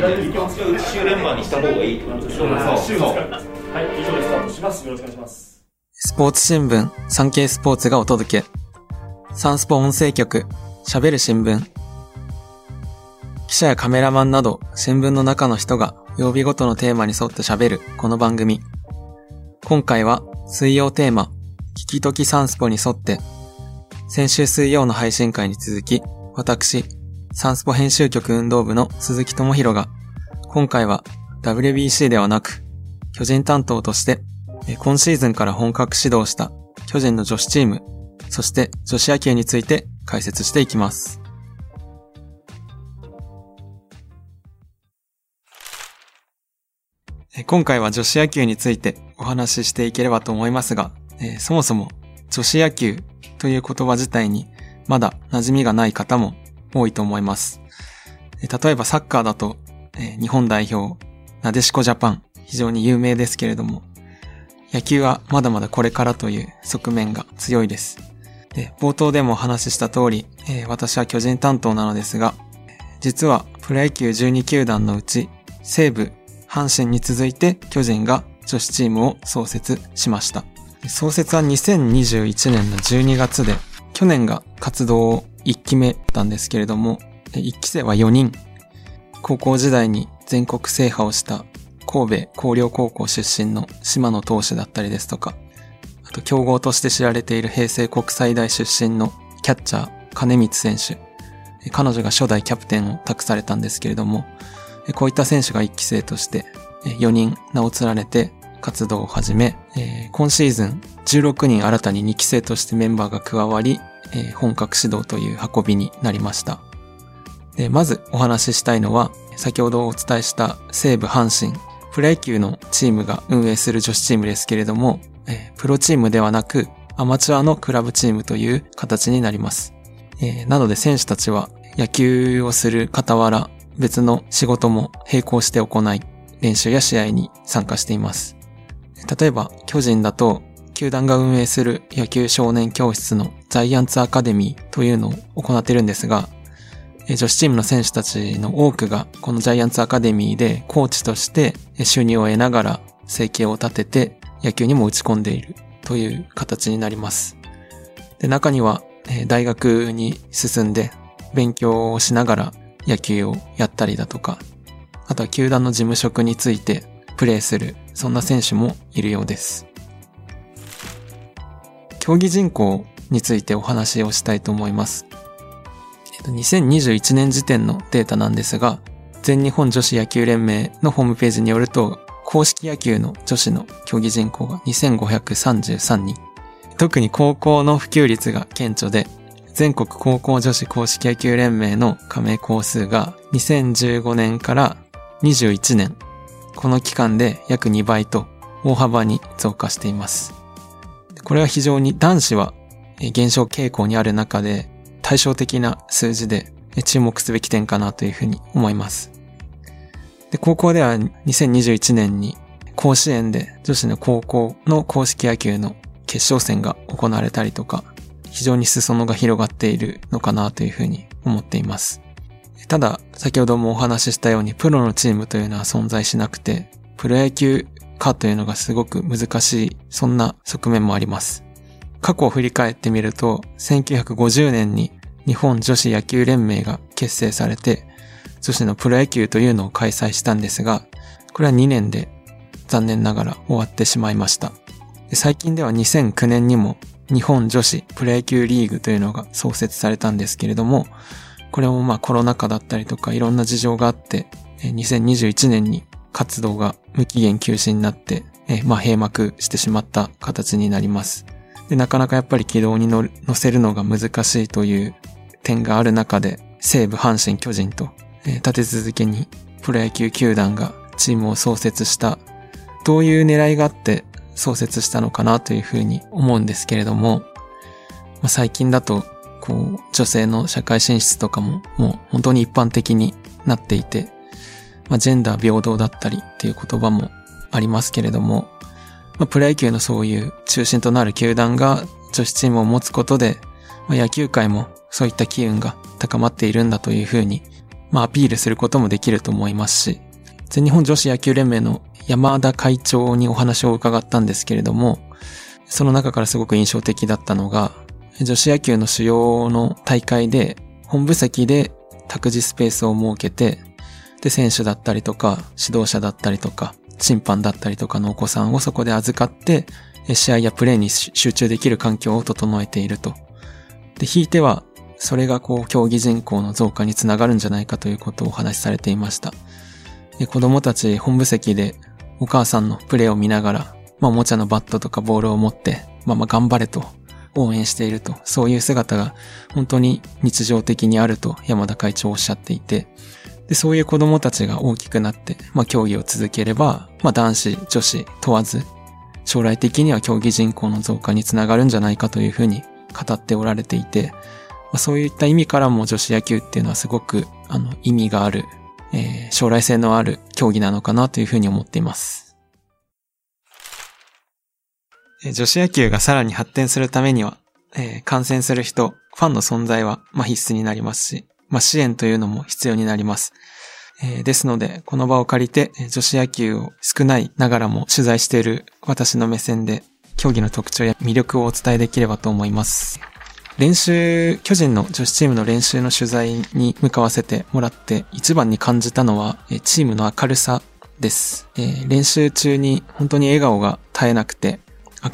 週連番にした方がいいってことでしょ。そう。はい、以上でスタートします。よろしくお願いします。スポーツ新聞、産経スポーツがお届け。サンスポ音声局、喋る新聞。記者やカメラマンなど、新聞の中の人が曜日ごとのテーマに沿って喋るこの番組。今回は水曜テーマ、聞きときサンスポに沿って、先週水曜の配信会に続き、私、サンスポ編集局運動部の鈴木智弘が、今回は WBC ではなく、巨人担当として今シーズンから本格始動した巨人の女子チーム、そして女子野球について解説していきます。今回は女子野球についてお話ししていければと思いますが、えーそもそも女子野球という言葉自体にまだ馴染みがない方も多いと思います。例えばサッカーだと、日本代表、なでしこジャパン、非常に有名ですけれども、野球はまだまだこれからという側面が強いです。で、冒頭でもお話しした通り、え私は巨人担当なのですが、実はプロ野球12球団のうち、西武、阪神に続いて巨人が女子チームを創設しました。創設は2021年の12月で、去年が活動を1期目だったんですけれども、1期生は4人。高校時代に全国制覇をした神戸広陵高校出身の島野投手だったりですとか、あと強豪として知られている平成国際大出身のキャッチャー金光選手。彼女が初代キャプテンを託されたんですけれども、こういった選手が一期生として4人名を連ねて活動を始め、今シーズン16人新たに2期生としてメンバーが加わり、えー本格指導という運びになりました。で、まずお話ししたいのは、先ほどお伝えした西武阪神、プロ野球のチームが運営する女子チームですけれども、えープロチームではなく、アマチュアのクラブチームという形になります。えーなので選手たちは野球をする傍ら、別の仕事も並行して行い、練習や試合に参加しています。例えば、巨人だと、球団が運営する野球少年教室のジャイアンツアカデミーというのを行っているんですが、女子チームの選手たちの多くがこのジャイアンツアカデミーでコーチとして収入を得ながら生計を立てて野球にも打ち込んでいるという形になります。で、中には大学に進んで勉強をしながら野球をやったりだとか、あとは球団の事務職についてプレーする、そんな選手もいるようです。競技人口についてお話をしたいと思います。えっと2021年時点のデータなんですが、全日本女子野球連盟のホームページによると、公式野球の女子の競技人口が2533人。特に高校の普及率が顕著で、全国高校女子公式野球連盟の加盟校数が2015年から21年、この期間で約2倍と大幅に増加しています。これは非常に男子は減少傾向にある中で対照的な数字で注目すべき点かなというふうに思います。で、高校では2021年に甲子園で女子の高校の公式野球の決勝戦が行われたりとか、非常に裾野が広がっているのかなというふうに思っています。ただ、先ほどもお話ししたようにプロのチームというのは存在しなくて、プロ野球化というのがすごく難しい、そんな側面もあります。過去を振り返ってみると、1950年に日本女子野球連盟が結成されて、女子のプロ野球というのを開催したんですが、これは2年で残念ながら終わってしまいました。最近では2009年にも日本女子プロ野球リーグというのが創設されたんですけれども、これもまあコロナ禍だったりとかいろんな事情があって、2021年に活動が無期限休止になって、えまあ閉幕してしまった形になります。で、なかなかやっぱり軌道に乗せるのが難しいという点がある中で、西武、阪神、巨人と、えー立て続けにプロ野球球団がチームを創設した、どういう狙いがあって創設したのかなというふうに思うんですけれども、まあ、最近だと、こう、女性の社会進出とかももう本当に一般的になっていて、まあ、ジェンダー平等だったりっていう言葉もありますけれども、まあ、プロ野球のそういう中心となる球団が女子チームを持つことで、まあ、野球界もそういった機運が高まっているんだというふうにまあアピールすることもできると思いますし、全日本女子野球連盟の山田会長にお話を伺ったんですけれども、その中からすごく印象的だったのが、女子野球の主要の大会で、本部席で託児スペースを設けて、で、選手だったりとか、指導者だったりとか、審判だったりとかのお子さんをそこで預かって、試合やプレーに集中できる環境を整えていると。で、引いては、それがこう、競技人口の増加につながるんじゃないかということをお話しされていました。で子供たち本部席でお母さんのプレーを見ながら、まあ、おもちゃのバットとかボールを持って、まあまあ頑張れと応援していると、そういう姿が本当に日常的にあると山田会長おっしゃっていて、で、そういう子供たちが大きくなって、まあ競技を続ければ、まあ男子、女子問わず、将来的には競技人口の増加につながるんじゃないかというふうに語っておられていて、まあ、そういった意味からも女子野球っていうのはすごく、あの、意味がある、えー、将来性のある競技なのかなというふうに思っています。女子野球がさらに発展するためには、えー、観戦する人、ファンの存在は、まあ、必須になりますし、まあ、支援というのも必要になります。えー、ですので、この場を借りて、女子野球を少ないながらも取材している私の目線で、競技の特徴や魅力をお伝えできればと思います。練習、巨人の女子チームの練習の取材に向かわせてもらって一番に感じたのは、チームの明るさです。えー、練習中に本当に笑顔が絶えなくて、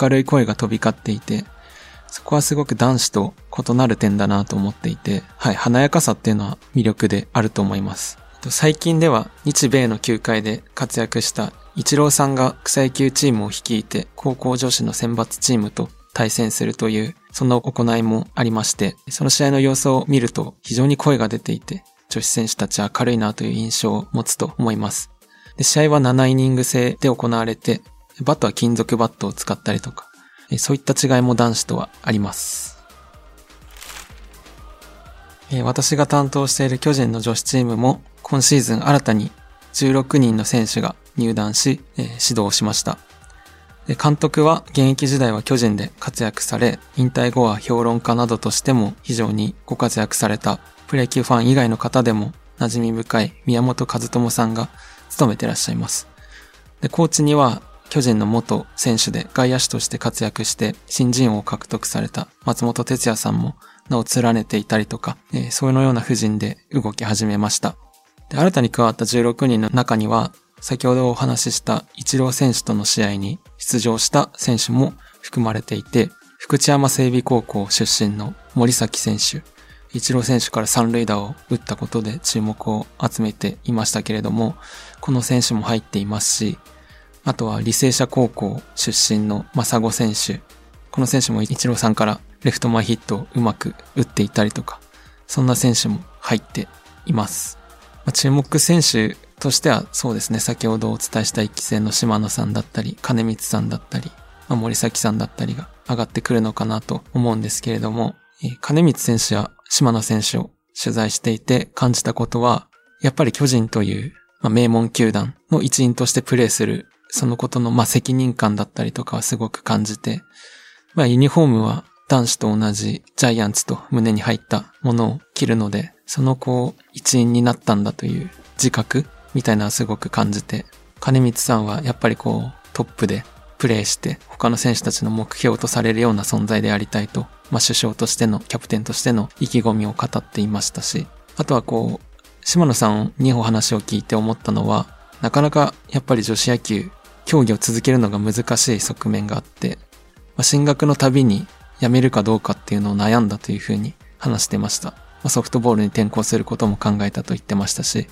明るい声が飛び交っていて、そこはすごく男子と異なる点だなと思っていて、はい、華やかさっていうのは魅力であると思います。最近では日米の球界で活躍したイチローさんが草野球チームを率いて高校女子の選抜チームと対戦するという、そんな行いもありまして、その試合の様子を見ると非常に声が出ていて、女子選手たちは明るいなという印象を持つと思います。で試合は7イニング制で行われて、バットは金属バットを使ったりとか、そういった違いも男子とはあります。私が担当している巨人の女子チームも今シーズン新たに16人の選手が入団し、指導しました。監督は現役時代は巨人で活躍され、引退後は評論家などとしても非常にご活躍されたプロ野球ファン以外の方でも馴染み深い宮本和智さんが務めてらっしゃいます。で、コーチには巨人の元選手で外野手として活躍して新人王を獲得された松本哲也さんも名を連ねていたりとか、えー、そういうような布陣で動き始めました。で、新たに加わった16人の中には、先ほどお話しした一郎選手との試合に出場した選手も含まれていて、福知山整備高校出身の森崎選手、一郎選手から三塁打を打ったことで注目を集めていましたけれども、この選手も入っていますし、あとは履正社高校出身の正子選手。この選手も一郎さんからレフト前ヒットをうまく打っていたりとか、そんな選手も入っています。まあ、注目選手としてはそうですね、先ほどお伝えした一期生の島野さんだったり、金光さんだったり、まあ、森崎さんだったりが上がってくるのかなと思うんですけれども、えー、金光選手や島野選手を取材していて感じたことは、やっぱり巨人という、まあ、名門球団の一員としてプレーするそのことの、まあ、責任感だったりとかはすごく感じて、まあ、ユニフォームは男子と同じジャイアンツと胸に入ったものを着るので、そのこう、一員になったんだという自覚みたいなのはすごく感じて、金光さんはやっぱりこう、トップでプレーして、他の選手たちの目標とされるような存在でありたいと、まあ、首相としての、キャプテンとしての意気込みを語っていましたし、あとはこう、島野さんにお話を聞いて思ったのは、なかなかやっぱり女子野球、競技を続けるのが難しい側面があって、まあ、進学のたびに辞めるかどうかっていうのを悩んだというふうに話してました。ま、ソフトボールに転向することも考えたと言ってましたし、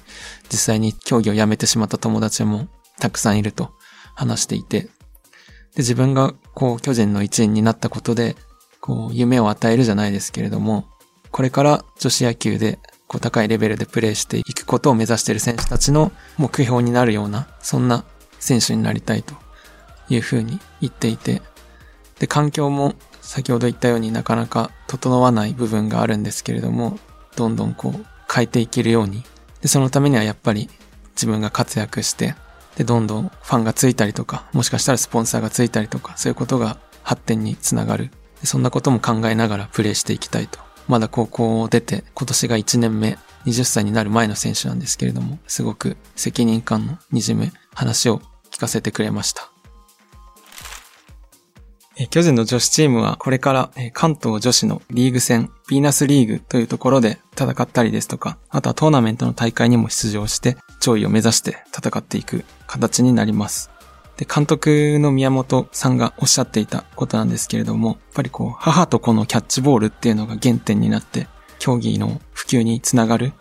実際に競技を辞めてしまった友達もたくさんいると話していて、で、自分がこう巨人の一員になったことで、こう夢を与えるじゃないですけれども、これから女子野球でこう高いレベルでプレーしていくことを目指している選手たちの目標になるような、そんな選手になりたいというふうに言っていて、で、環境も先ほど言ったようになかなか整わない部分があるんですけれども、どんどんこう変えていけるように。で、そのためにはやっぱり自分が活躍して、で、どんどんファンがついたりとか、もしかしたらスポンサーがついたりとか、そういうことが発展につながる。そんなことも考えながらプレイしていきたいとまだ高校を出て今年が1年目、20歳になる前の選手なんですけれども、すごく責任感のにじむ話を聞かせてくれました。巨人の女子チームはこれから関東女子のリーグ戦、ヴィーナスリーグというところで戦ったりですとか、あとはトーナメントの大会にも出場して上位を目指して戦っていく形になります。で、監督の宮本さんがおっしゃっていたことなんですけれども、やっぱりこう、母と子のキャッチボールっていうのが原点になって、競技の普及につながる、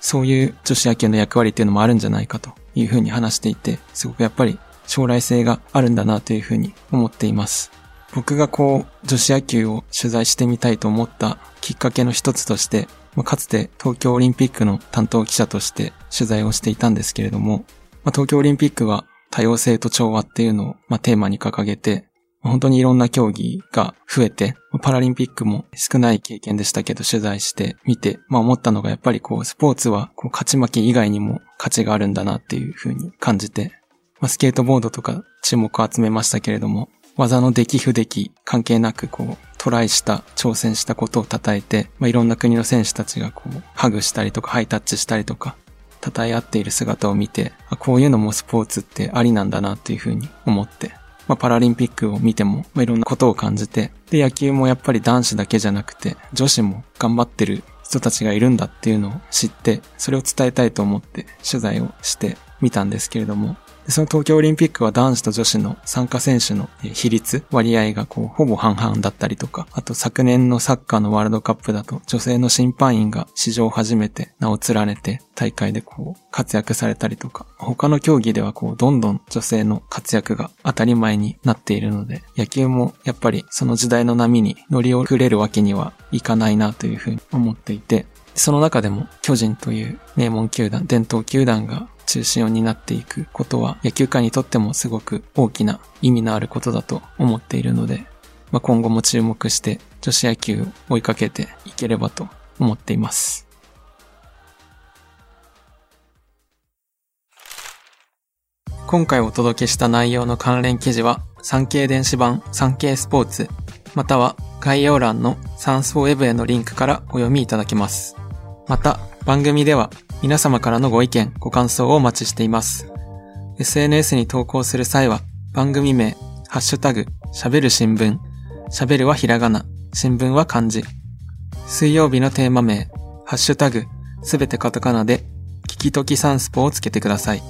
そういう女子野球の役割っていうのもあるんじゃないかというふうに話していて、すごくやっぱり将来性があるんだなというふうに思っています。僕がこう、女子野球を取材してみたいと思ったきっかけの一つとして、かつて東京オリンピックの担当記者として取材をしていたんですけれども、東京オリンピックは多様性と調和っていうのを、まあ、テーマに掲げて、本当にいろんな競技が増えて、パラリンピックも少ない経験でしたけど取材してみて、まあ思ったのがやっぱりこうスポーツはこう勝ち負け以外にも価値があるんだなっていうふうに感じて、まあ、スケートボードとか注目を集めましたけれども、技の出来不出来関係なくこうトライした挑戦したことを称えて、まあ、いろんな国の選手たちがこうハグしたりとかハイタッチしたりとか称え合っている姿を見て、こういうのもスポーツってありなんだなっていうふうに思って、まあ、パラリンピックを見ても、まあ、いろんなことを感じて、で、野球もやっぱり男子だけじゃなくて、女子も頑張ってる人たちがいるんだっていうのを知って、それを伝えたいと思って取材をしてみたんですけれども、その東京オリンピックは男子と女子の参加選手の比率、割合がこう、ほぼ半々だったりとか、あと昨年のサッカーのワールドカップだと女性の審判員が史上初めて名を連ねて大会でこう、活躍されたりとか、他の競技ではこう、どんどん女性の活躍が当たり前になっているので、野球もやっぱりその時代の波に乗り遅れるわけにはいかないなというふうに思っていて、その中でも巨人という名門球団、伝統球団が中心を担っていくことは野球界にとってもすごく大きな意味のあることだと思っているので、まあ、今後も注目して女子野球を追いかけていければと思っています。今回お届けした内容の関連記事は産経電子版産経スポーツまたは概要欄のサンスポウェブへのリンクからお読みいただけます。また番組では皆様からのご意見、ご感想をお待ちしています。SNS に投稿する際は、番組名、ハッシュタグ、喋る新聞、喋るはひらがな、新聞は漢字。水曜日のテーマ名、ハッシュタグ、すべてカタカナで、聞きときサンスポをつけてください。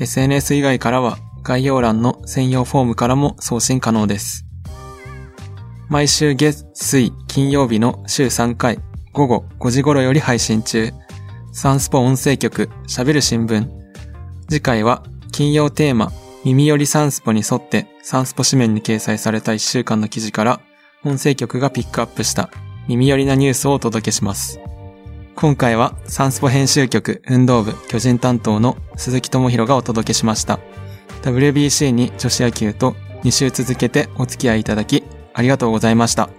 SNS 以外からは、概要欄の専用フォームからも送信可能です。毎週月、水、金曜日の週3回、午後5時頃より配信中。サンスポ音声局喋る新聞。次回は金曜テーマ耳寄りサンスポに沿ってサンスポ紙面に掲載された1週間の記事から音声局がピックアップした耳寄りなニュースをお届けします。今回はサンスポ編集局運動部巨人担当の鈴木智弘がお届けしました。WBC に女子野球と2週続けてお付き合いいただきありがとうございました。